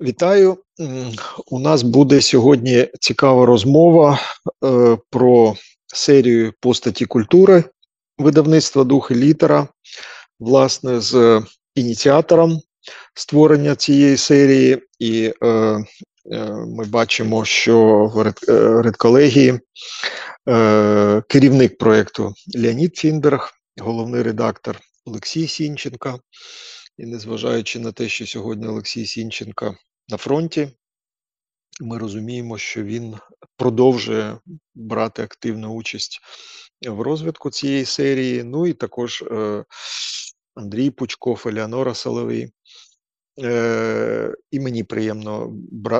Вітаю. У нас буде сьогодні цікава розмова е, про серію постаті культури видавництва Дух і літера, власне, з ініціатором створення цієї серії, і е, е, ми бачимо, що в е, редколегії е, керівник проєкту Леонід Фінберг, головний редактор Олексій Сінченко. І незважаючи на те, що сьогодні Олексій Сінченко на фронті, ми розуміємо, що він продовжує брати активну участь в розвитку цієї серії. Ну і також е, Андрій Пучков, Елеонора Соловій. Е, І мені приємно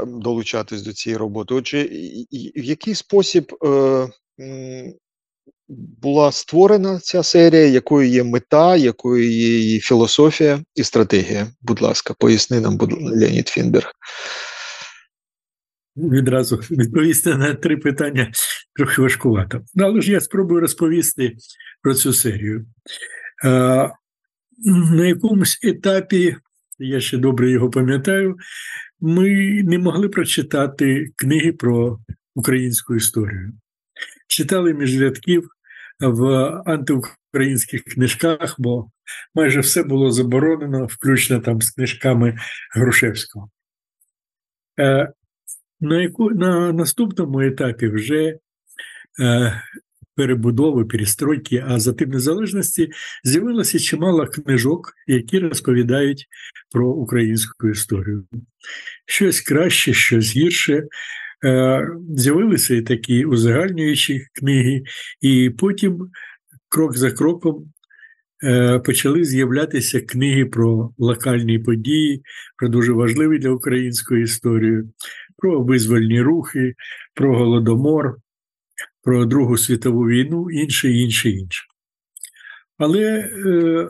долучатись до цієї роботи. Отже, в який спосіб е, була створена ця серія, якою є мета, якою є її філософія і стратегія? Будь ласка, поясни нам, будь Леонід Фінберг. Відразу відповісти на три питання трохи важкувато. Ну, але ж я спробую розповісти про цю серію. Е, На якомусь етапі, я ще добре його пам'ятаю, ми не могли прочитати книги про українську історію. Читали між рядків в антиукраїнських книжках, бо майже все було заборонено, включно там з книжками Грушевського. Е, на яку на наступному етапі вже е, перебудови, перестройки, а за тим незалежності з'явилося чимало книжок, які розповідають про українську історію. Щось краще, щось гірше. Е, З'явилися і такі узагальнюючі книги, і потім, крок за кроком, е, почали з'являтися книги про локальні події, про дуже важливі для української історії, про визвольні рухи, про голодомор, про Другу світову війну, інше, інше, інше. Але е,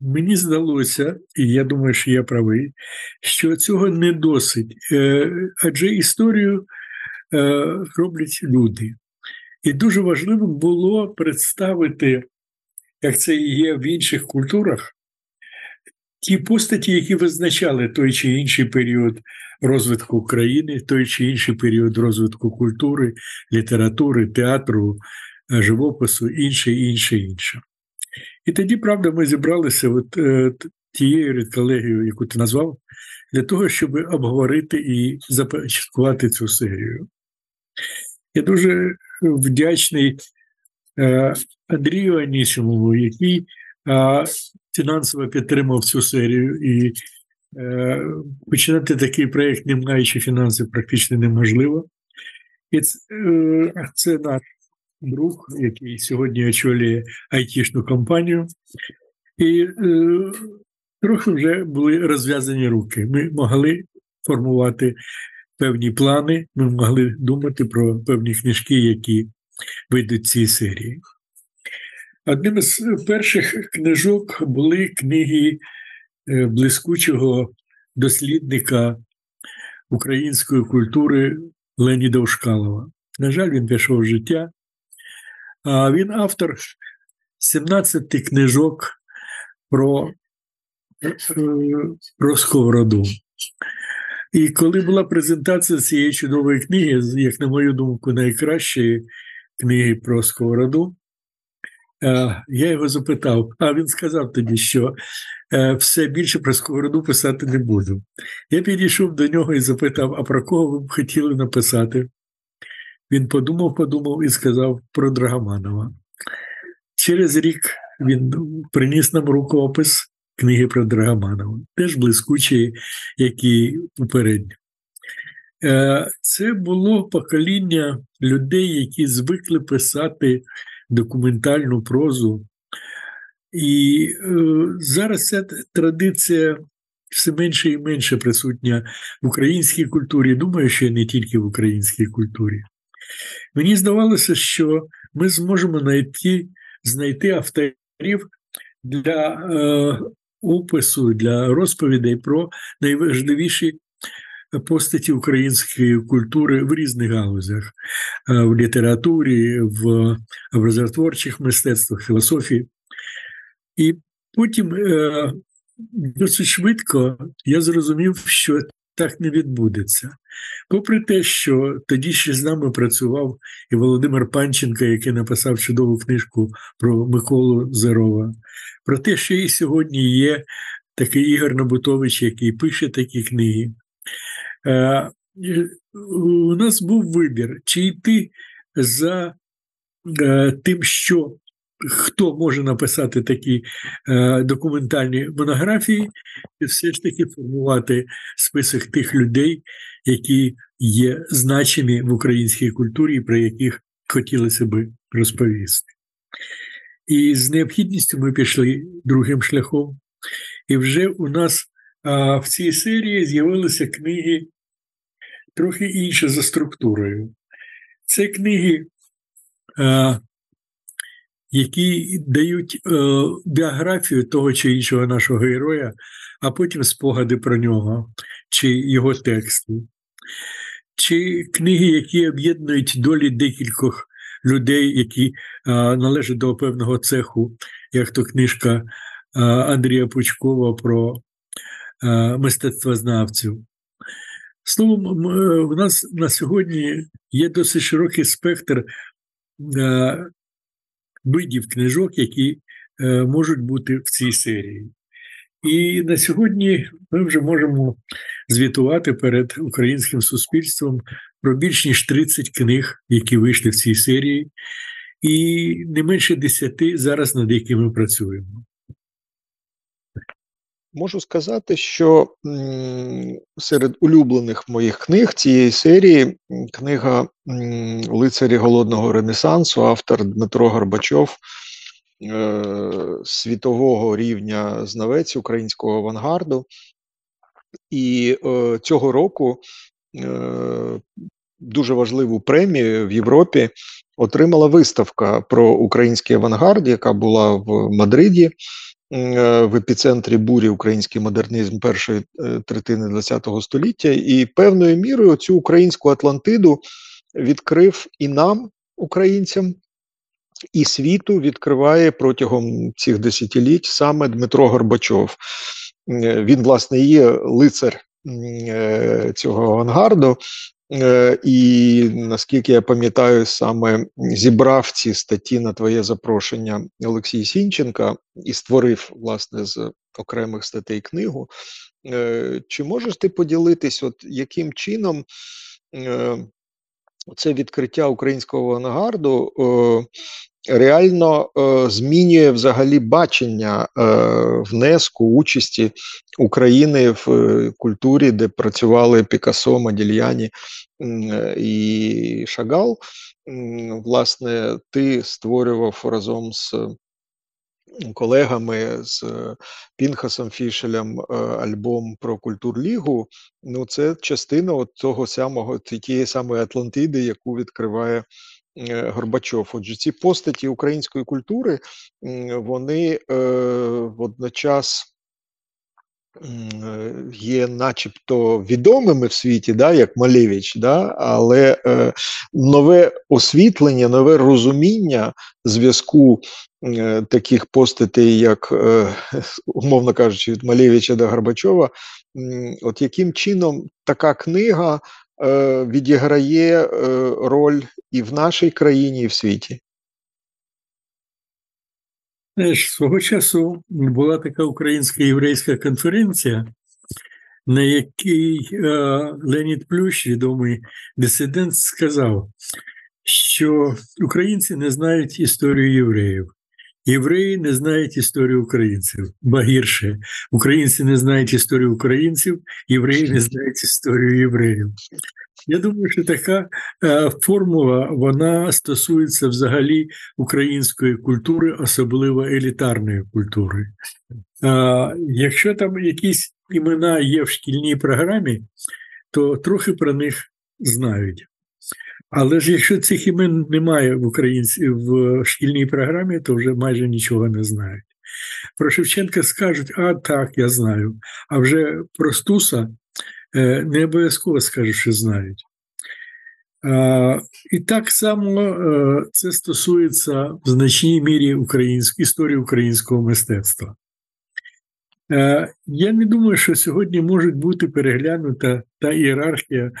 мені здалося, і я думаю, що я правий, що цього не досить, е, адже історію е, роблять люди. І дуже важливим було представити, як це є в інших культурах, ті постаті, які визначали той чи інший період розвитку України, той чи інший період розвитку культури, літератури, театру, е, живопису, інше, інше, інше. І тоді, правда, ми зібралися от, е, тією редколегією, яку ти назвав, для того, щоб обговорити і започаткувати цю серію. Я дуже вдячний е, Андрію Анісімову, який фінансово підтримав цю серію і Е, починати такий проєкт, не маючи фінансів, практично неможливо. І це, це наш друг, який сьогодні очолює айтішну компанію. І е, трохи вже були розв'язані руки. Ми могли формувати певні плани, ми могли думати про певні книжки, які вийдуть в цій серії. Одним з перших книжок були книги Е, блискучого дослідника української культури Леніда Ушкалова. На жаль, він пішов в життя. А він автор 17 книжок про, е, про сковороду. І коли була презентація цієї чудової книги, як на мою думку, найкращої книги про сковороду, е, я його запитав, а він сказав тоді, що Е, все більше про сковороду писати не буду. Я підійшов до нього і запитав, а про кого ви б хотіли написати? Він подумав, подумав і сказав про Драгоманова. Через рік він приніс нам рукопис книги про Драгоманова, теж блискучий, як і попередньо. Е, це було покоління людей, які звикли писати документальну прозу і е, зараз ця традиція все менше і менше присутня в українській культурі. Думаю, що не тільки в українській культурі. Мені здавалося, що ми зможемо знайти знайти авторів для е, опису, для розповідей про найважливіші постаті української культури в різних галузях, е, в літературі, в образотворчих мистецтвах, філософії. І потім е, досить швидко я зрозумів, що так не відбудеться. Попри те, що тоді ще з нами працював і Володимир Панченко, який написав чудову книжку про Миколу Зерова, про те, що і сьогодні є такий Ігор Набутович, який пише такі книги. Е, у нас був вибір, чи йти за е, тим, що хто може написати такі е, документальні монографії, і все ж таки формувати список тих людей, які є значені в українській культурі, про яких хотілося би розповісти. І з необхідністю ми пішли другим шляхом. І вже у нас а, в цій серії з'явилися книги трохи інші за структурою. Це книги, а, які дають е, біографію того чи іншого нашого героя, а потім спогади про нього, чи його тексти, чи книги, які об'єднують долі декількох людей, які а, належать до певного цеху, як то книжка а, Андрія Пучкова про а, мистецтвознавців. Словом, у нас на сьогодні є досить широкий спектр видів книжок, які е, можуть бути в цій серії. І на сьогодні ми вже можемо звітувати перед українським суспільством про більш ніж 30 книг, які вийшли в цій серії, і не менше 10 зараз над якими працюємо. Можу сказати, що серед улюблених моїх книг цієї серії книга Лицарі Голодного Ренесансу, автор Дмитро Горбачов, е, світового рівня знавець українського авангарду. І е, цього року е, дуже важливу премію в Європі отримала виставка про український авангард, яка була в Мадриді. Е, в епіцентрі бурі український модернізм першої е, третини ХХ століття, і певною мірою цю українську Атлантиду відкрив і нам, українцям, і світу відкриває протягом цих десятиліть саме Дмитро Горбачов. Е, він, власне, є лицар цього авангарду, і наскільки я пам'ятаю, саме зібрав ці статті на твоє запрошення Олексій Сінченка і створив власне з окремих статей книгу. Е, чи можеш ти поділитись, от яким чином е, це відкриття українського авангарду реально е, змінює взагалі бачення е, внеску участі України в е, культурі, де працювали Пікассо, Модільяні е, і Шагал. Власне, ти створював разом з колегами з Пінхасом Фішелем альбом про культурлігу. Ну, це частина от того самого тієї самої Атлантиди, яку відкриває Е, Горбачов. Отже, ці постаті української культури вони е, водночас. Е, є начебто відомими в світі, да, як Малевич, да, але е, нове освітлення, нове розуміння зв'язку е, таких постатей, як, е, умовно кажучи, від Малевича до Горбачова, от яким чином така книга відіграє роль і в нашій країні, і в світі? Знаєш, свого часу була така українська єврейська конференція, на якій е, Леонід Плющ, відомий дисидент, сказав, що українці не знають історію євреїв. Євреї не знають історію українців, ба гірше. Українці не знають історію українців, євреї не знають історію євреїв. Я думаю, що така е, формула вона стосується взагалі української культури, особливо елітарної культури. Е, якщо там якісь імена є в шкільній програмі, то трохи про них знають. Але ж якщо цих імен немає в українці в шкільній програмі, то вже майже нічого не знають. Про Шевченка скажуть, а так, я знаю. А вже про Стуса не обов'язково скажуть, що знають. І так само е, це стосується в значній мірі української історії українського мистецтва. Е, я не думаю, що сьогодні може бути переглянута та ієрархія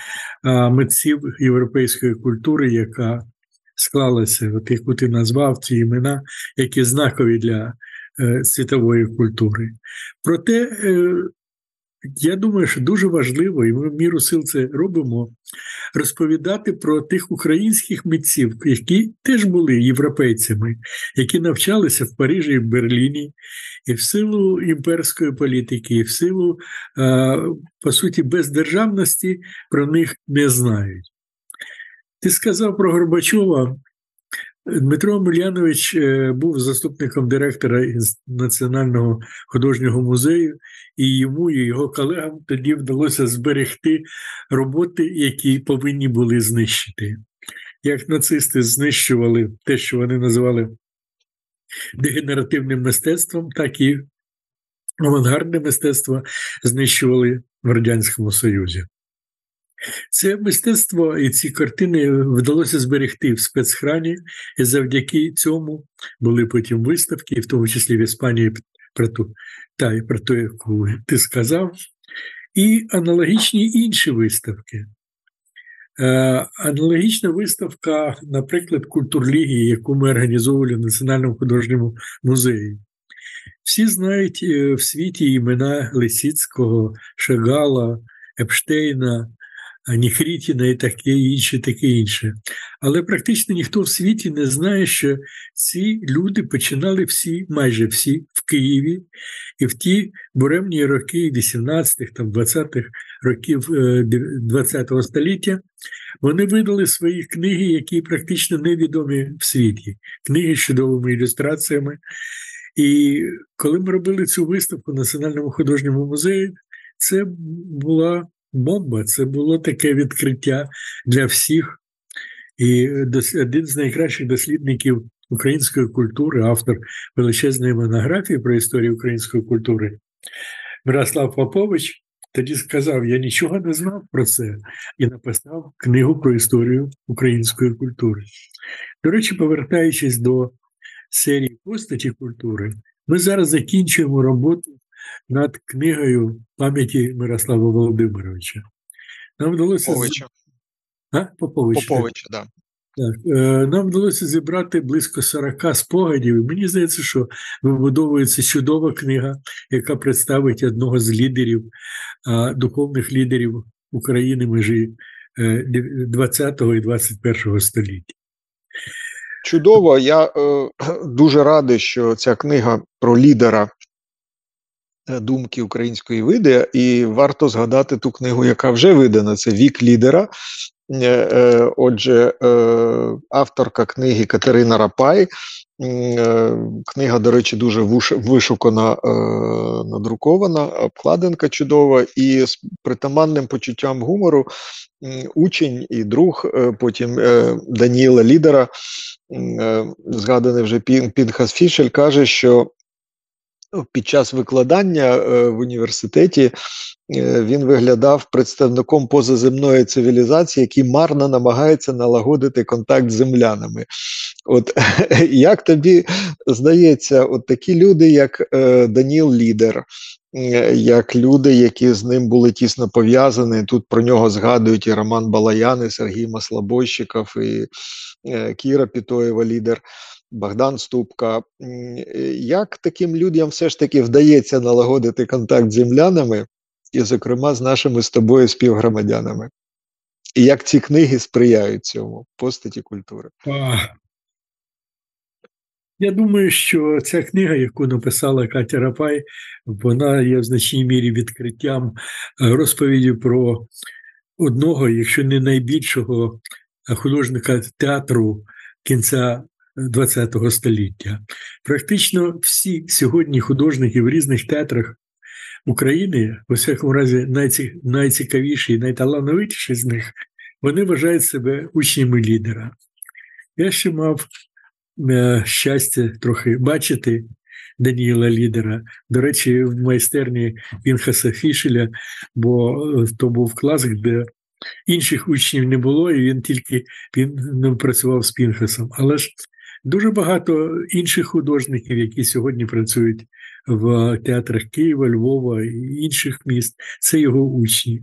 митців європейської культури, яка склалася, от яку ти назвав ці імена, які знакові для е, світової культури. Проте е, я думаю, що дуже важливо, і ми в міру сил це робимо, розповідати про тих українських митців, які теж були європейцями, які навчалися в Парижі і в Берліні, і в силу імперської політики, і в силу, по суті, бездержавності про них не знають. Ти сказав про Горбачова. Дмитро Мулянович е, був заступником директора Національного художнього музею, і йому і його колегам тоді вдалося зберегти роботи, які повинні були знищити. Як нацисти знищували те, що вони називали дегенеративним мистецтвом, так і авангардне мистецтво знищували в Радянському Союзі. Це мистецтво і ці картини вдалося зберегти в спецхрані, і завдяки цьому були потім виставки, в тому числі в Іспанії про ту, та, про ту, яку ти сказав, і аналогічні інші виставки. Е, аналогічна виставка, наприклад, Культурлігії, яку ми організовували в Національному художньому музеї. Всі знають е, в світі імена Лисіцького, Шагала, Епштейна, Ніхрітіна і таке інше, таке інше. Але практично ніхто в світі не знає, що ці люди починали всі, майже всі в Києві, і в ті буремні роки 18-х, там 20-х років ХХ століття вони видали свої книги, які практично невідомі в світі, книги з чудовими ілюстраціями. І коли ми робили цю виставку в Національному художньому музеї, це була бомба. Це було таке відкриття для всіх. І один з найкращих дослідників української культури, автор величезної монографії про історію української культури, Мирослав Попович, тоді сказав: Я нічого не знав про це і написав книгу про історію української культури. До речі, повертаючись до серії постаті культури, ми зараз закінчуємо роботу над книгою пам'яті Мирослава Володимировича. Нам вдалося Поповича. А? Попович, Поповича, так. Так. Е, нам вдалося зібрати близько 40 спогадів. І мені здається, що вибудовується чудова книга, яка представить одного з лідерів, духовних лідерів України межі 20 е, і 21 століття. Чудово. Я е, дуже радий, що ця книга про лідера думки української види, і варто згадати ту книгу, яка вже видана. Це Вік лідера. Е, е, отже, авторка книги Катерина Рапай. Книга, до речі, дуже вишукана, надрукована, обкладинка чудова, і з притаманним почуттям гумору учень і друг, потім Даніела Лідера, згаданий вже Пінхас Фішель, каже, що під час викладання е, в університеті е, він виглядав представником позаземної цивілізації, який марно намагається налагодити контакт з землянами. От як тобі здається, от такі люди, як е, Даніл Лідер, як люди, які з ним були тісно пов'язані, тут про нього згадують і Роман Балаян, і Сергій Маслобойщиков, і Кіра Пітоєва лідер. Богдан Ступка. Як таким людям все ж таки вдається налагодити контакт з землянами, і, зокрема, з нашими з тобою співгромадянами? І як ці книги сприяють цьому постаті культури? Я думаю, що ця книга, яку написала Катя Рапай, вона є в значній мірі відкриттям е, розповіді про одного, якщо не найбільшого художника театру кінця ХХ століття. Практично всі сьогодні художники в різних театрах України, у всякому разі, найцікавіші і найталановитіші з них, вони вважають себе учнями лідера. Я ще мав е, щастя трохи бачити Даніела Лідера. До речі, в майстерні Пінхаса Фішеля, бо е, то був клас, де інших учнів не було, і він тільки він не працював з Пінхасом. Але ж Дуже багато інших художників, які сьогодні працюють в театрах Києва, Львова і інших міст. Це його учні.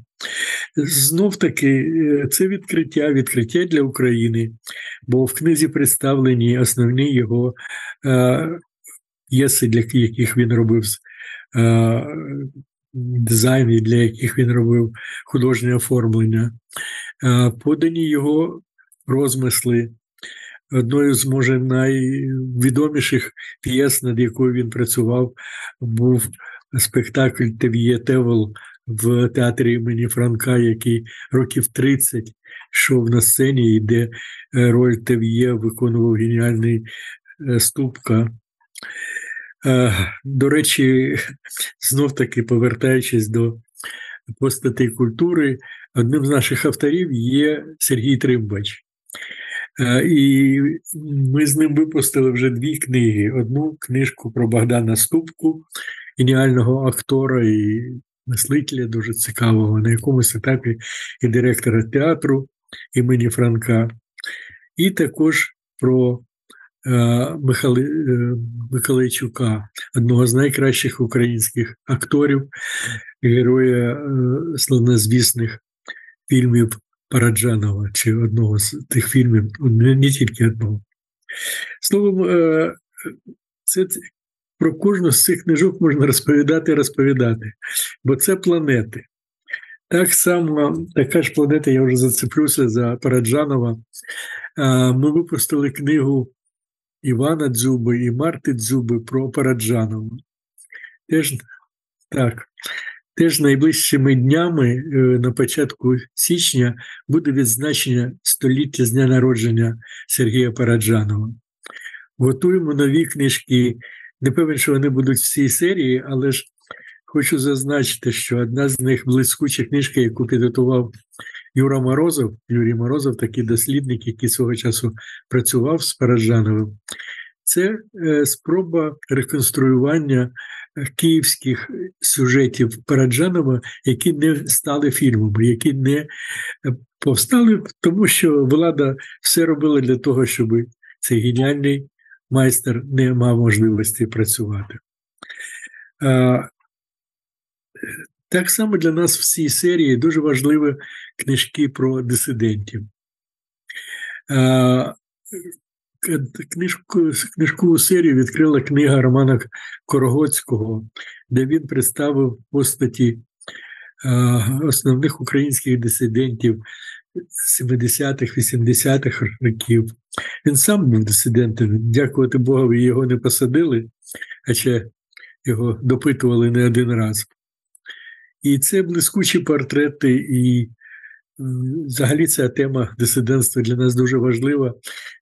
Знов таки, е, це відкриття, відкриття для України, бо в книзі представлені основні його е, п'єси, для яких він робив е, дизайн, і для яких він робив художнє оформлення. Е, подані його розмисли. Одною з, може, найвідоміших п'єс, над якою він працював, був спектакль Тев'є-Тевель в театрі імені Франка, який років 30 йшов на сцені, і де е, роль Тев'є виконував геніальний е, Ступка. До речі, знов таки повертаючись до постатей культури, одним з наших авторів є Сергій Тримбач. І ми з ним випустили вже дві книги: одну книжку про Богдана Ступку, геніального актора і мислителя, дуже цікавого, на якомусь етапі і директора театру імені Франка, і також про Михали, е, одного з найкращих українських акторів, героя е, славнозвісних фільмів Параджанова чи одного з тих фільмів, не, не тільки одного. Словом, е, це про кожну з цих книжок можна розповідати і розповідати, бо це планети. Так само, така ж планета, я вже зацеплюся за Параджанова. Ми випустили книгу Івана Дзюби і Марти Дзюби про Параджанова. Теж так, теж найближчими днями, е, на початку січня, буде відзначення століття з дня народження Сергія Параджанова. Готуємо нові книжки. Не певен, що вони будуть в цій серії, але ж хочу зазначити, що одна з них блискуча книжка, яку підготував Юра Морозов, Юрій Морозов, такий дослідник, який свого часу працював з Параджановим, це е, спроба реконструювання київських сюжетів Параджанова, які не стали фільмами, які не е, повстали, тому що влада все робила для того, щоб цей геніальний майстер не мав можливості працювати. Так само для нас в цій серії дуже важливі книжки про дисидентів. Книжку, Книжкову серію відкрила книга Романа Корогоцького, де він представив постаті основних українських дисидентів 70-х, 80-х років. Він сам був дисидентом, дякувати Богові, його не посадили, а ще його допитували не один раз. І це блискучі портрети, і взагалі ця тема дисидентства для нас дуже важлива.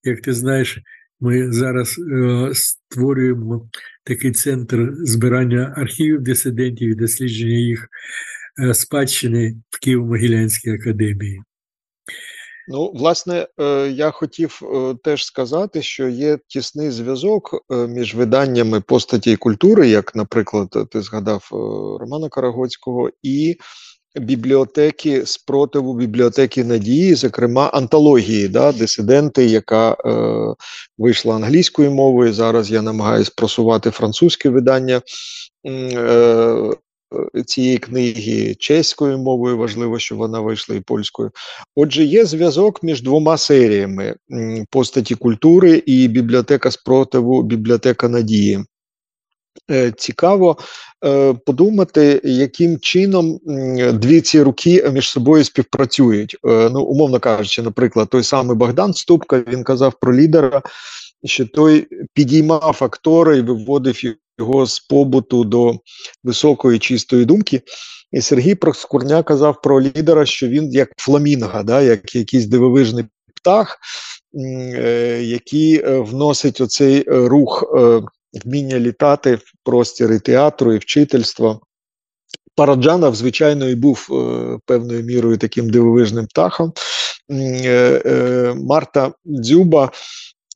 Як ти знаєш, ми зараз е, створюємо такий центр збирання архівів дисидентів і дослідження їх е, спадщини в Києво-Могилянській академії. Ну, власне, е, я хотів теж сказати, що є тісний зв'язок між виданнями постаті культури, як, наприклад, ти згадав Романа Карагоцького, і бібліотеки спротиву бібліотеки надії, зокрема антології, да, дисиденти, яка е, вийшла англійською мовою. Зараз я намагаюся просувати французьке видання. Е, цієї книги чеською мовою, важливо, що вона вийшла і польською. Отже, є зв'язок між двома серіями постаті культури і бібліотека спротиву, бібліотека надії. Е, цікаво е, подумати, яким чином дві ці руки між собою співпрацюють. Е, ну, умовно кажучи, наприклад, той самий Богдан Ступка він казав про лідера, що той підіймав актора і виводив його з побуту до високої чистої думки. І Сергій Проскурня казав про лідера, що він як фламінга, да, як якийсь дивовижний птах, який вносить оцей рух вміння літати в простіри театру і вчительства. Параджанов, звичайно, і був е, певною мірою таким дивовижним птахом. Е, е, Марта Дзюба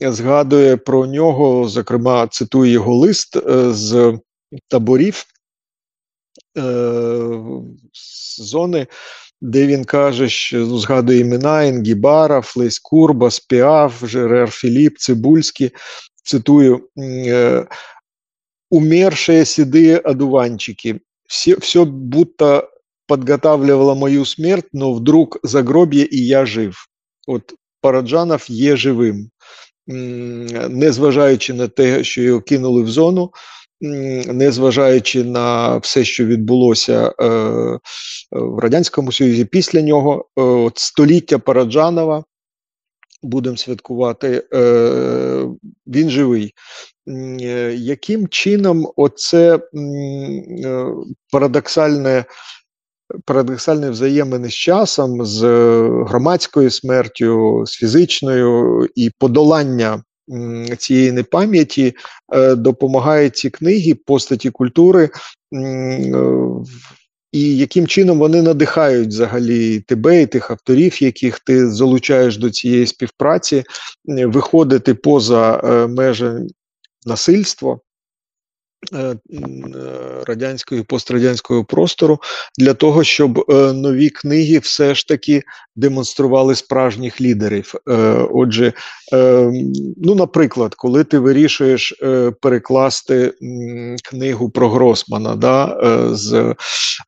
згадує про нього, зокрема, цитує його лист з таборів з зони, де він каже, що ну, згадує імена Інгібаров, Флейскурба, Спіаф, Жерар Філіп, Цибульський. Цитую. Е, умершие седые одуванчики. Все, все будто подготавливало мою смерть, но вдруг загроб'я і я жив. От Параджанов є живим, незважаючи на те, що його кинули в зону, незважаючи на все, що відбулося е, в Радянському Союзі після нього, е, от століття Параджанова. Будемо святкувати, е, він живий. Е, яким чином оце е, парадоксальне парадоксальні взаємини з часом, з громадською смертю, з фізичною і подолання цієї непам'яті е, допомагають ці книги, постаті культури, і яким чином вони надихають взагалі тебе і тих авторів, яких ти залучаєш до цієї співпраці, виходити поза межі насильства. Е, е, радянського і пострадянського простору для того, щоб е, нові книги все ж таки демонстрували справжніх лідерів. Отже, ну, наприклад, коли ти вирішуєш перекласти книгу про Гросмана да, з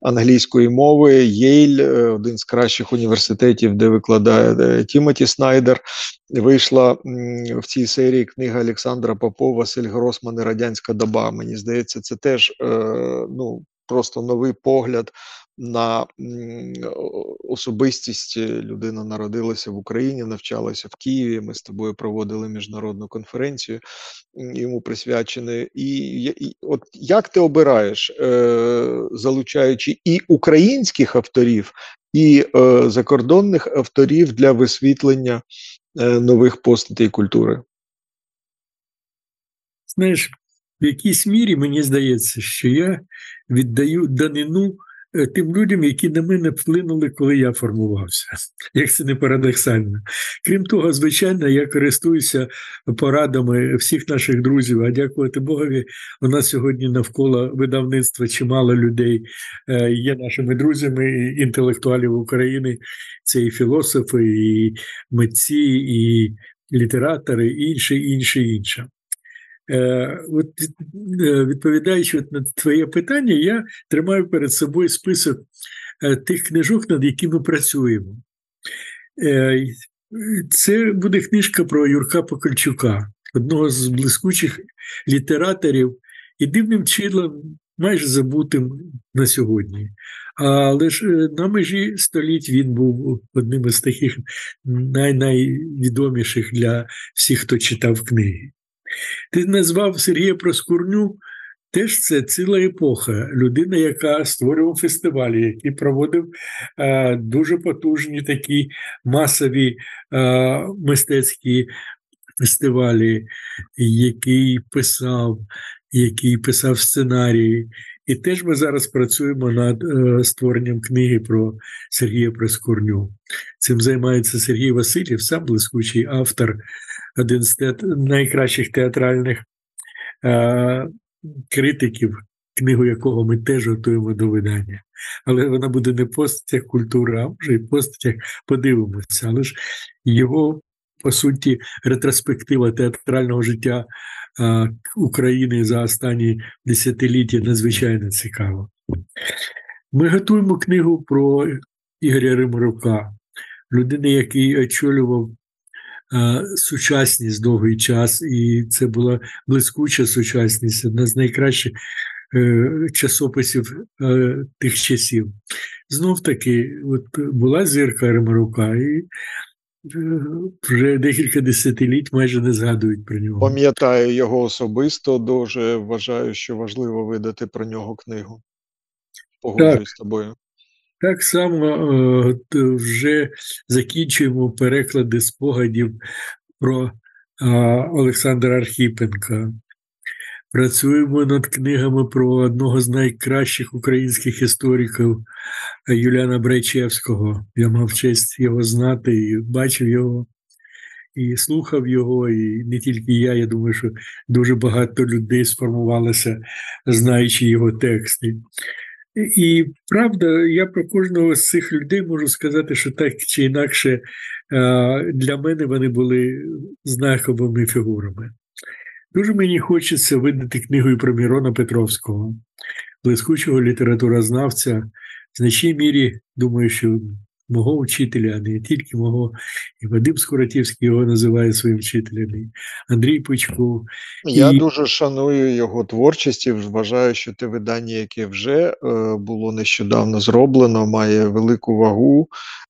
англійської мови, Єйль, один з кращих університетів, де викладає Тімоті Снайдер. Вийшла в цій серії книга Олександра Попова Василь Гросман і Радянська доба. Мені здається, це теж е, ну, просто новий погляд на особистість. Людина народилася в Україні, навчалася в Києві. Ми з тобою проводили міжнародну конференцію, йому присвячену. І, і от як ти обираєш, е, залучаючи і українських авторів, і е, закордонних авторів для висвітлення е, нових постатей культури? Знаєш, в якійсь мірі мені здається, що я віддаю данину Е, тим людям, які на мене вплинули, коли я формувався. Як це не парадоксально. Крім того, звичайно, я користуюся порадами всіх наших друзів. А дякувати Богові, у нас сьогодні навколо видавництва чимало людей е, є нашими друзями, інтелектуалів України. Це і філософи, і митці, і літератори, і інше, інше, інше. Е, от е, відповідаючи на твоє питання, я тримаю перед собою список е, тих книжок, над якими працюємо. Це буде книжка про Юрка Покольчука, одного з блискучих літераторів, і дивним чином майже забутим на сьогодні. Але ж на межі століть він був одним із таких най найвідоміших для всіх, хто читав книги. Ти назвав Сергія Проскурню, теж це ціла епоха. Людина, яка створював фестивалі, який проводив е, дуже потужні такі масові е, мистецькі фестивалі, який писав, який писав сценарії. І теж ми зараз працюємо над е, створенням книги про Сергія Проскурню. Цим займається Сергій Васильєв, сам блискучий автор один з театр... найкращих театральних е... критиків, книгу якого ми теж готуємо до видання. Але вона буде не постатях культури, а може і постатях подивимося. Але ж його, по суті, ретроспектива театрального життя. України за останні десятиліття надзвичайно цікава. Ми готуємо книгу про Ігоря Римарука, людини, який очолював сучасність довгий час, і це була блискуча сучасність, одна з найкращих е, часописів е, тих часів. Знов таки, от була зірка Ремарука, і вже декілька десятиліть майже не згадують про нього. Пам'ятаю його особисто, дуже вважаю, що важливо видати про нього книгу. Погоджуюсь з тобою. Так само е, вже закінчуємо переклади спогадів про Олександра Архіпенка. Працюємо над книгами про одного з найкращих українських істориків Юліана Брайчевського. Я мав честь його знати і бачив його, і слухав його, і не тільки я. Я думаю, що дуже багато людей сформувалося, знаючи його тексти. І правда, я про кожного з цих людей можу сказати, що так чи інакше для мене вони були знаковими фігурами. Дуже мені хочеться видати книгу про Мірона Петровського, блискучого літературознавця. В значній мірі, думаю, що мого вчителя, а не тільки мого, і Вадим Скуратівський його називає своїм вчителем, і Андрій Пучков. Я І- дуже шаную його творчість і вважаю, що те видання, яке вже е, було нещодавно зроблено, має велику вагу,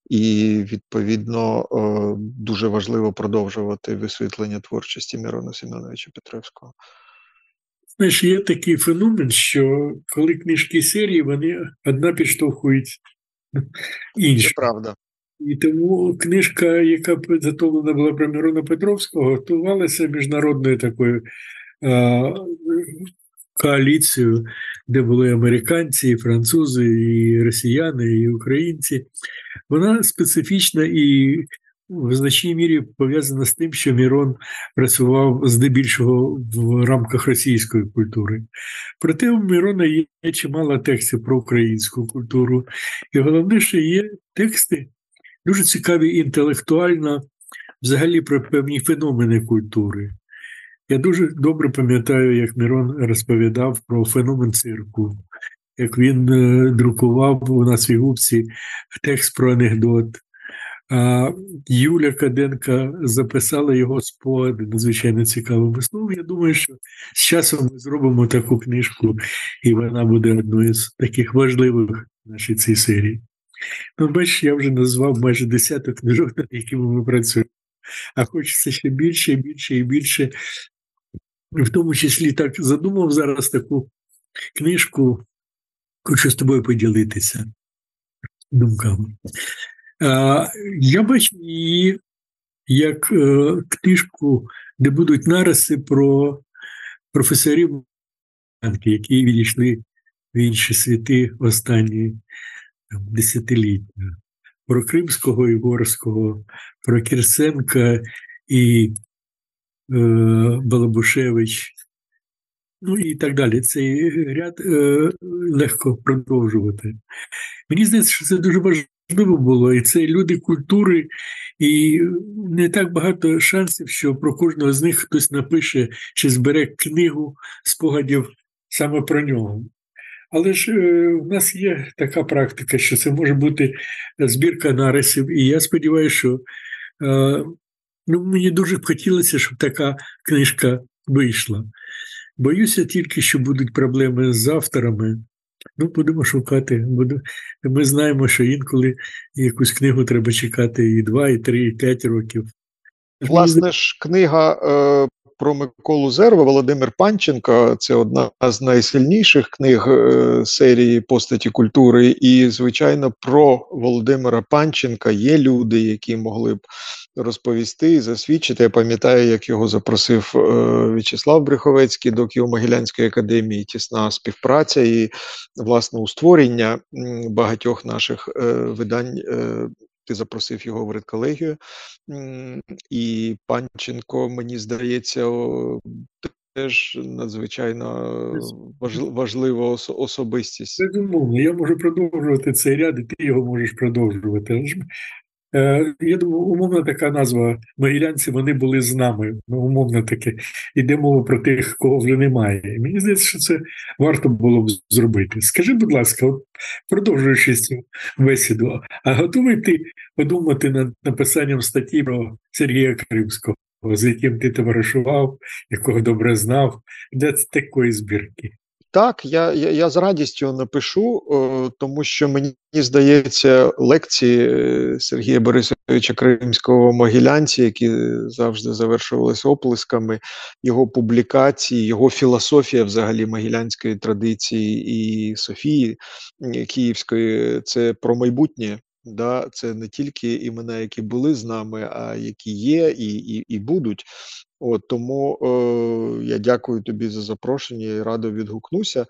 і відповідно е, дуже важливо продовжувати висвітлення творчості Мирона Семеновича Петревського. Знаєш, є такий феномен, що коли книжки серії, вони одна підштовхують Це правда. І тому книжка, яка підготовлена була про Мирона Петровського, готувалася міжнародною такою е, коаліцією, де були американці, і французи, і росіяни, і українці. Вона специфічна і в значній мірі пов'язана з тим, що Мірон працював здебільшого в рамках російської культури. Проте у Мірона є чимало текстів про українську культуру. І головне, що є тексти дуже цікаві інтелектуально, взагалі про певні феномени культури. Я дуже добре пам'ятаю, як Мірон розповідав про феномен цирку, як він е, друкував у нас в губці текст про анекдот. А Юля Каденка записала його спогади надзвичайно цікавими словами. Я думаю, що з часом ми зробимо таку книжку, і вона буде одною з таких важливих в нашій цій серії. Ну, бачиш, я вже назвав майже десяток книжок, над якими ми працюємо. А хочеться ще більше, і більше і більше. В тому числі так задумав зараз таку книжку, хочу з тобою поділитися думками. А, Я бачу її як е, книжку, де будуть нариси про професорів, які відійшли в інші світи останні десятиліття. Про Кримського і Горського, про Кірсенка і е, Балабушевич, ну і так далі. Цей ряд е, легко продовжувати. Мені здається, що це дуже важливо було, і це люди культури, і не так багато шансів, що про кожного з них хтось напише чи збере книгу спогадів саме про нього. Але ж е, в нас є така практика, що це може бути збірка нарисів, і я сподіваюся, що е, ну, мені дуже б хотілося, щоб така книжка вийшла. Боюся тільки, що будуть проблеми з авторами. Ну, будемо шукати. Ми знаємо, що інколи якусь книгу треба чекати і два, і три, і п'ять років. Власне ж, книга е, про Миколу Зерва Володимир Панченко це одна з найсильніших книг е, серії постаті культури. І, звичайно, про Володимира Панченка є люди, які могли б розповісти і засвідчити. Я пам'ятаю, як його запросив е, В'ячеслав Бреховецький до Києво-Могилянської академії. Тісна співпраця і власне у створення багатьох наших е, видань. Е, ти запросив його в редколегію. І Панченко, мені здається, теж надзвичайно важлива ос- особистість. Безумовно, я можу продовжувати цей ряд, і ти його можеш продовжувати. Е, Я думаю, умовна така назва Могилянці, вони були з нами. Ну, умовно таке. Іде мова про тих, кого вже немає. Мені здається, що це варто було б зробити. Скажи, будь ласка, от, продовжуючи цю бесіду, а готовий ти подумати над написанням статті про Сергія Кримського, з яким ти товаришував, якого добре знав, для такої збірки? Так, я, я, я з радістю напишу, е, тому що мені здається, лекції е, Сергія Борисовича Кримського Могилянці, які завжди завершувалися оплесками, його публікації, його філософія взагалі могилянської традиції і Софії Київської, це про майбутнє. Да, це не тільки імена, які були з нами, а які є і, і, і будуть. От тому е, я дякую тобі за запрошення і радо відгукнуся.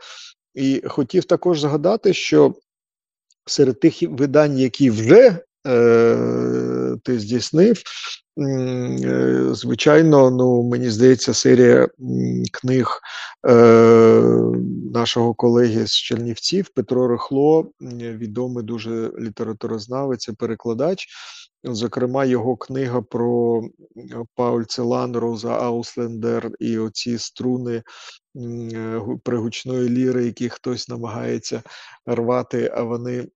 І хотів також згадати, що серед тих видань, які вже е, ти здійснив, е, звичайно, ну мені здається, серія книг е, нашого колеги з Чернівців Петро Рихло, відомий дуже літературознавець і перекладач. Зокрема, його книга про Пауль Целан, Роза Ауслендер і оці струни пригучної ліри, які хтось намагається рвати, а вони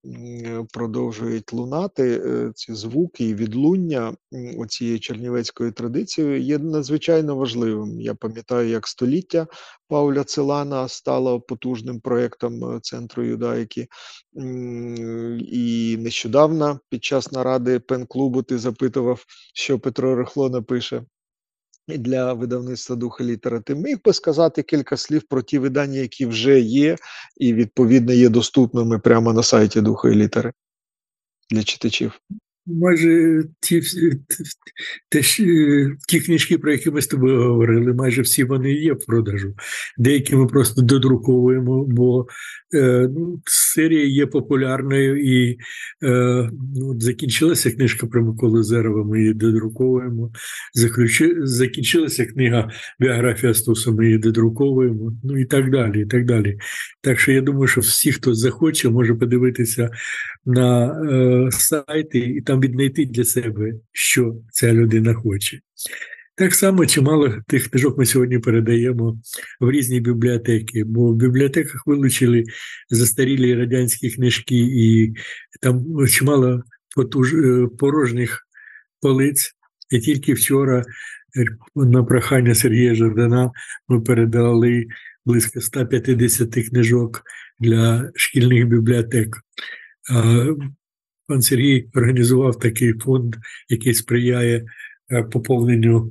продовжують лунати. Е, ці звуки і відлуння цієї чернівецької традиції є надзвичайно важливим. Я пам'ятаю, як століття Пауля Целана стало потужним проєктом е, центру юдаїки. І нещодавно під час наради пен-клубу ти запитував, що Петро Рихло напише для видавництва духа літера. Ти міг би сказати кілька слів про ті видання, які вже є, і відповідно є доступними прямо на сайті духа і літери для читачів. Майже ті те, ті книжки, про які ми з тобою говорили, майже всі вони є в продажу. Деякі ми просто додруковуємо, бо е, серія є популярною і е, ну, закінчилася книжка про Миколу Зерова, ми її додруковуємо. Заключи, закінчилася книга Біографія Стуса, ми її додруковуємо, ну і так далі. і Так далі. Так що я думаю, що всі, хто захоче, може подивитися на е, сайти і там віднайти для себе, що ця людина хоче. Так само чимало тих книжок ми сьогодні передаємо в різні бібліотеки, бо в бібліотеках вилучили застарілі радянські книжки, і там чимало потуж... Е, порожніх полиць. І тільки вчора е, на прохання Сергія Жордана ми передали близько 150 книжок для шкільних бібліотек. Пан Сергій організував такий фонд, який сприяє е, поповненню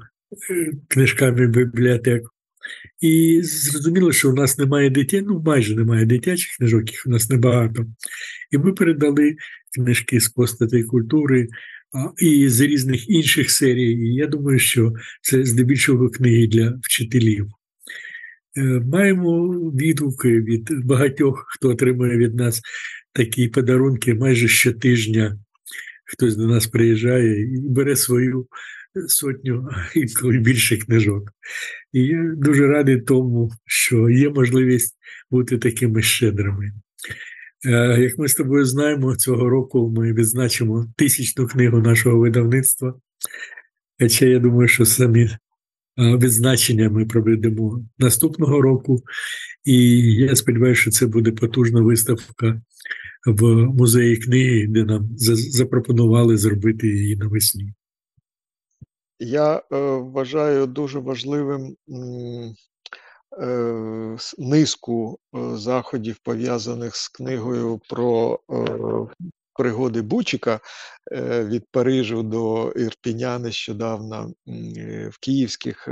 книжками бібліотек. І зрозуміло, що у нас немає дитя, ну майже немає дитячих книжок, їх у нас небагато. І ми передали книжки з постатей культури і з різних інших серій. І я думаю, що це здебільшого книги для вчителів. Е, маємо відгуки від багатьох, хто отримує від нас такі подарунки майже щотижня. Хтось до нас приїжджає і бере свою сотню, інколи більше книжок. І я дуже радий тому, що є можливість бути такими щедрими. Е, як ми з тобою знаємо, цього року ми відзначимо тисячну книгу нашого видавництва. Хоча я думаю, що самі відзначення ми проведемо наступного року, і я сподіваюся, що це буде потужна виставка в музеї книги, де нам запропонували зробити її навесні. Я е, вважаю дуже важливим е, низку е, заходів пов'язаних з книгою про пригоди Бучика від Парижу до Ірпіня нещодавно в київських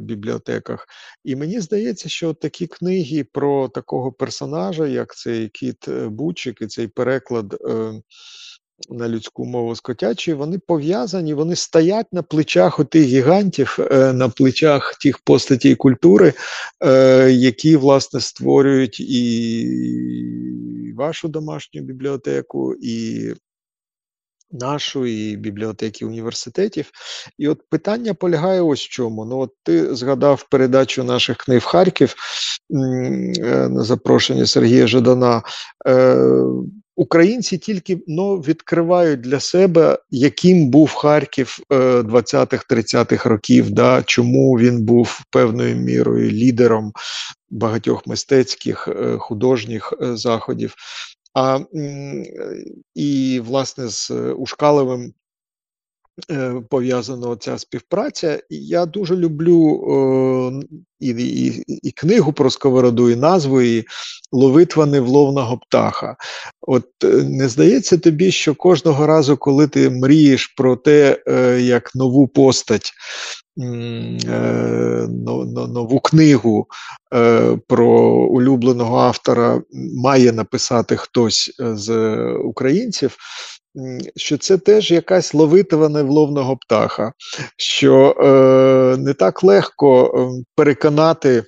бібліотеках. І мені здається, що такі книги про такого персонажа, як цей кіт Бучик, і цей переклад. На людську мову з котячої, вони пов'язані, вони стоять на плечах отих гігантів, на плечах тих постатей культури, які, власне, створюють і вашу домашню бібліотеку, і нашу, і бібліотеки університетів. І от питання полягає ось в чому. Ну, от ти згадав передачу наших книг Харків е, на запрошення Сергія Жадана. Е, Українці тільки ну, відкривають для себе, яким був Харків 20-х-30-х е, років, да, чому він був певною мірою лідером багатьох мистецьких художніх заходів. А, І, власне, з Ушкалевим е, пов'язана ця співпраця. І я дуже люблю і, і, і книгу про сковороду, і назву її Ловитва невловного птаха. От е, не здається тобі, що кожного разу, коли ти мрієш про те, е, як нову постать Е, нову книгу е, про улюбленого автора має написати хтось е, з українців, що це теж якась ловитва невловного птаха, що не так легко переконати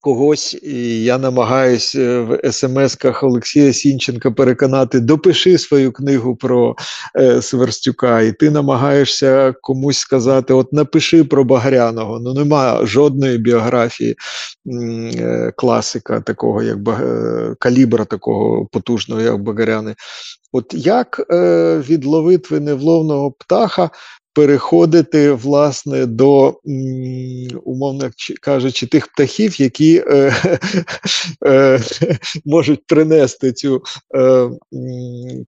когось, і я намагаюся е, в смс-ках Олексія Сінченка переконати, допиши свою книгу про е, Сверстюка, і ти намагаєшся комусь сказати: от напиши про Багряного. Ну нема жодної біографії е, класика, такого, як е, калібра такого потужного, як Багряни. От як е, від ловитви невловного птаха переходити власне до, умовно кажучи, тих птахів, які е, е, можуть принести цю е,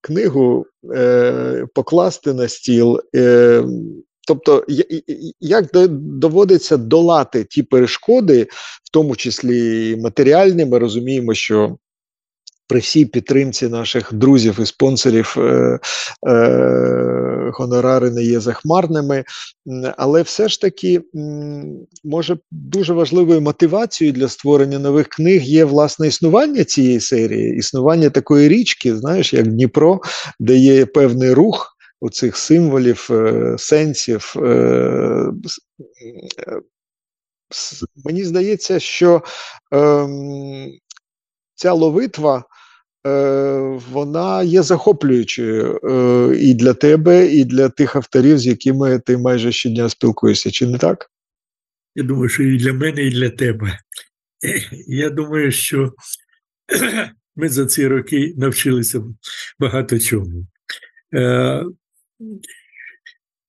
книгу, е, покласти на стіл. Е, Тобто, як доводиться долати ті перешкоди, в тому числі матеріальні, ми розуміємо, що при всій підтримці наших друзів і спонсорів е, е, гонорари не є захмарними, але все ж таки може дуже важливою мотивацією для створення нових книг є власне існування цієї серії, існування такої річки, знаєш, як Дніпро, де є певний рух. Оцих символів, е, сенсів. Е, е, мені здається, що е, ця ловитва вона є захоплюючою е, і для тебе, і для тих авторів, з якими ти майже щодня спілкуєшся, чи не так? Я думаю, що і для мене, і для тебе. Я думаю, що ми за ці роки навчилися багато чому. Е,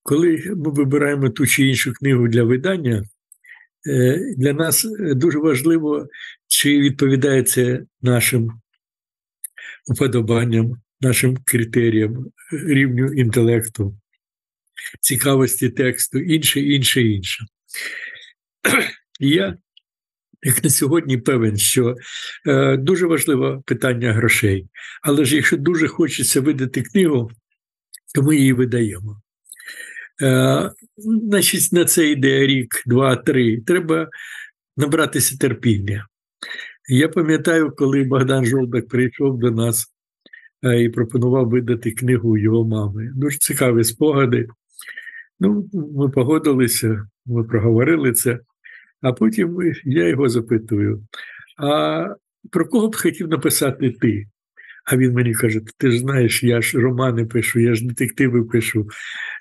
коли ми вибираємо ту чи іншу книгу для видання, для нас дуже важливо, чи відповідає це нашим уподобанням, нашим критеріям, рівню інтелекту, цікавості тексту, інше, інше, інше. я, як на сьогодні, певен, що е, дуже важливе питання грошей. Але ж якщо дуже хочеться видати книгу, то ми її видаємо. Е, Значить, на це йде рік, два, три. Треба набратися терпіння. Я пам'ятаю, коли Богдан Жолдак прийшов до нас е, і пропонував видати книгу його мами. Дуже цікаві спогади. Ну, Ми погодилися, ми проговорили це, а потім я його запитую: а про кого б хотів написати ти? А він мені каже: Ти ж знаєш, я ж романи пишу, я ж детективи пишу,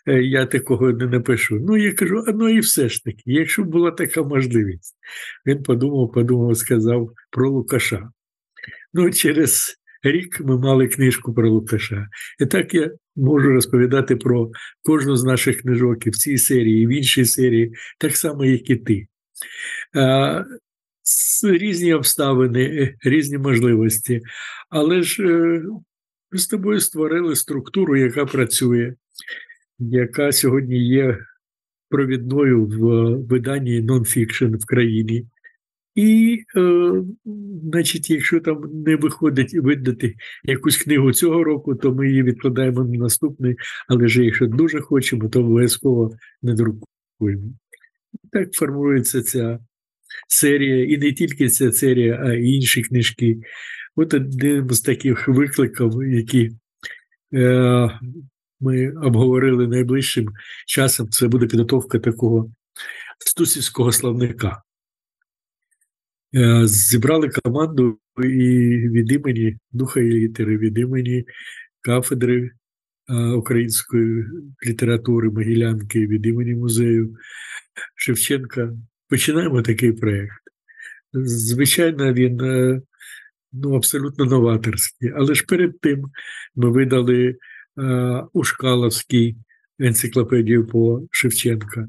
я такого не напишу. Ну, я кажу, а ну і все ж таки, якщо була така можливість. Він подумав, подумав, сказав про Лукаша. Ну, через рік ми мали книжку про Лукаша. І так я можу розповідати про кожну з наших книжок і в цій серії, і в іншій серії, так само, як і ти різні обставини, е, різні можливості. Але ж е, ми з тобою створили структуру, яка працює, яка сьогодні є провідною в виданні нонфікшн в країні. І, е, значить, якщо там не виходить видати якусь книгу цього року, то ми її відкладаємо на наступний, але ж якщо дуже хочемо, то обов'язково не друкуємо. Так формується ця серія, і не тільки ця серія, а й інші книжки. От один з таких викликів, які е, ми обговорили найближчим часом, це буде підготовка такого стусівського словника. Е, зібрали команду і від імені духа і літери, від імені кафедри е, української літератури Могилянки, від імені музею Шевченка починаємо такий проєкт. Звичайно, він е, ну, абсолютно новаторський, але ж перед тим ми видали е, Ушкаловський енциклопедію по Шевченка,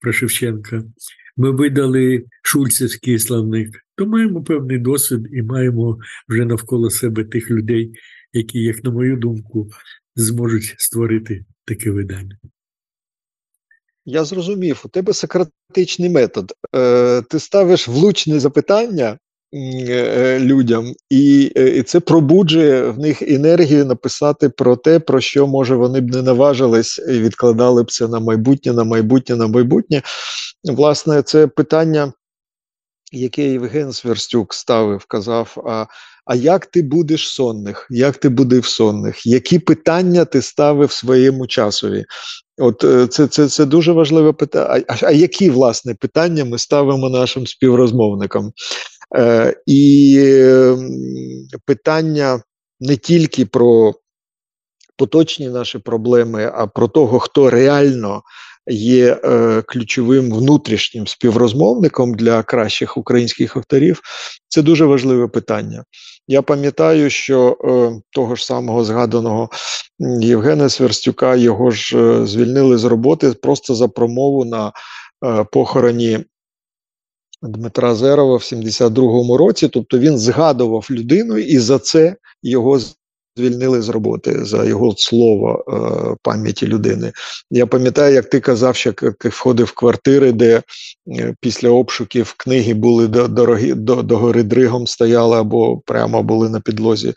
про Шевченка. Ми видали Шульцевський славник, то маємо певний досвід і маємо вже навколо себе тих людей, які, як на мою думку, зможуть створити таке видання. Я зрозумів, у тебе сократичний метод. Е, Ти ставиш влучне запитання людям, і е, і це пробуджує в них енергію написати про те, про що може вони б не наважились і відкладали б це на майбутнє, на майбутнє, на майбутнє. Власне, це питання, яке Євген Сверстюк ставив, казав. а а як ти будеш сонних? Як ти будеш сонних? Які питання ти ставив своєму часові? От е, це це, це дуже важливе питання. А, а які власне питання ми ставимо нашим співрозмовникам? Е, І ем, питання не тільки про поточні наші проблеми, а про того, хто реально є е, ключовим внутрішнім співрозмовником для кращих українських авторів, це дуже важливе питання. Я пам'ятаю, що е, того ж самого згаданого Євгена Сверстюка його ж звільнили з роботи просто за промову на похороні. Дмитра Зерова в 72-му році, тобто він згадував людину, і за це його звільнили з роботи за його слово е, пам'яті людини. Я пам'ятаю, як ти казав, що ти входив в квартири, де е, після обшуків книги були дорогі до, до гори дригом стояли або прямо були на підлозі.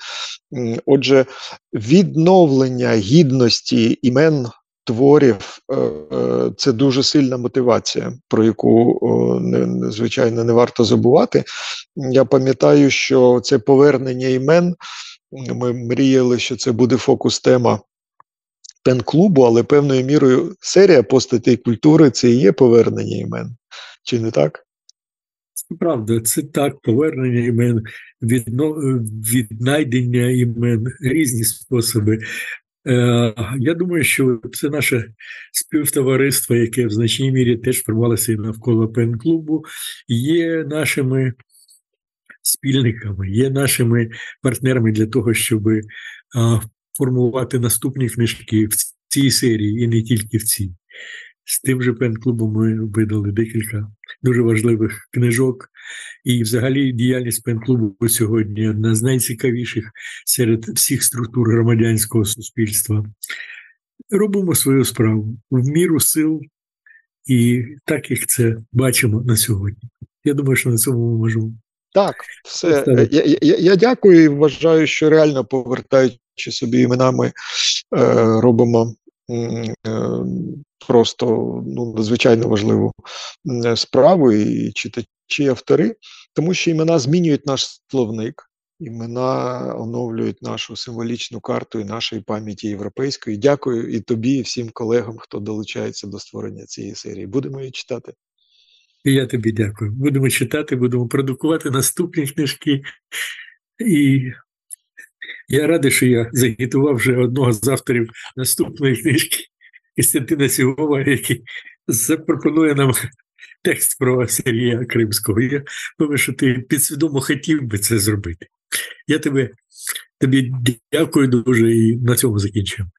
Отже, відновлення гідності імен. Творів е, е, це дуже сильна мотивація, про яку звичайно не варто забувати. Я пам'ятаю, що це повернення імен ми мріяли, що це буде фокус тема пен-клубу, але певною мірою серія постатей культури це і є повернення імен. Чи не так? Це правда, це так, повернення імен, відно, віднайдення імен, різні способи. Е, Я думаю, що це наше співтовариство, яке в значній мірі теж формувалося навколо пен-клубу, є нашими спільниками, є нашими партнерами для того, щоб формувати наступні книжки в цій серії і не тільки в цій. З тим же пен-клубом ми видали декілька дуже важливих книжок. І, взагалі, діяльність пен-клубу сьогодні одна з найцікавіших серед всіх структур громадянського суспільства. Робимо свою справу в міру сил, і так як це бачимо на сьогодні. Я думаю, що на цьому ми можемо так, все. Я, я, я дякую і вважаю, що реально повертаючи собі імена, ми е, робимо просто ну, надзвичайно важливу справу і читачі автори, тому що імена змінюють наш словник. Імена оновлюють нашу символічну карту і нашої пам'яті європейської. Дякую і тобі, і всім колегам, хто долучається до створення цієї серії. Будемо її читати. І я тобі дякую. Будемо читати, будемо продукувати наступні книжки. І я радий, що я загітував вже одного з авторів наступної книжки Костянтина Сігова, який запропонує нам текст про Сергія Кримського. Я думаю, що ти підсвідомо хотів би це зробити. Я тебе, тобі дякую дуже і на цьому закінчуємо.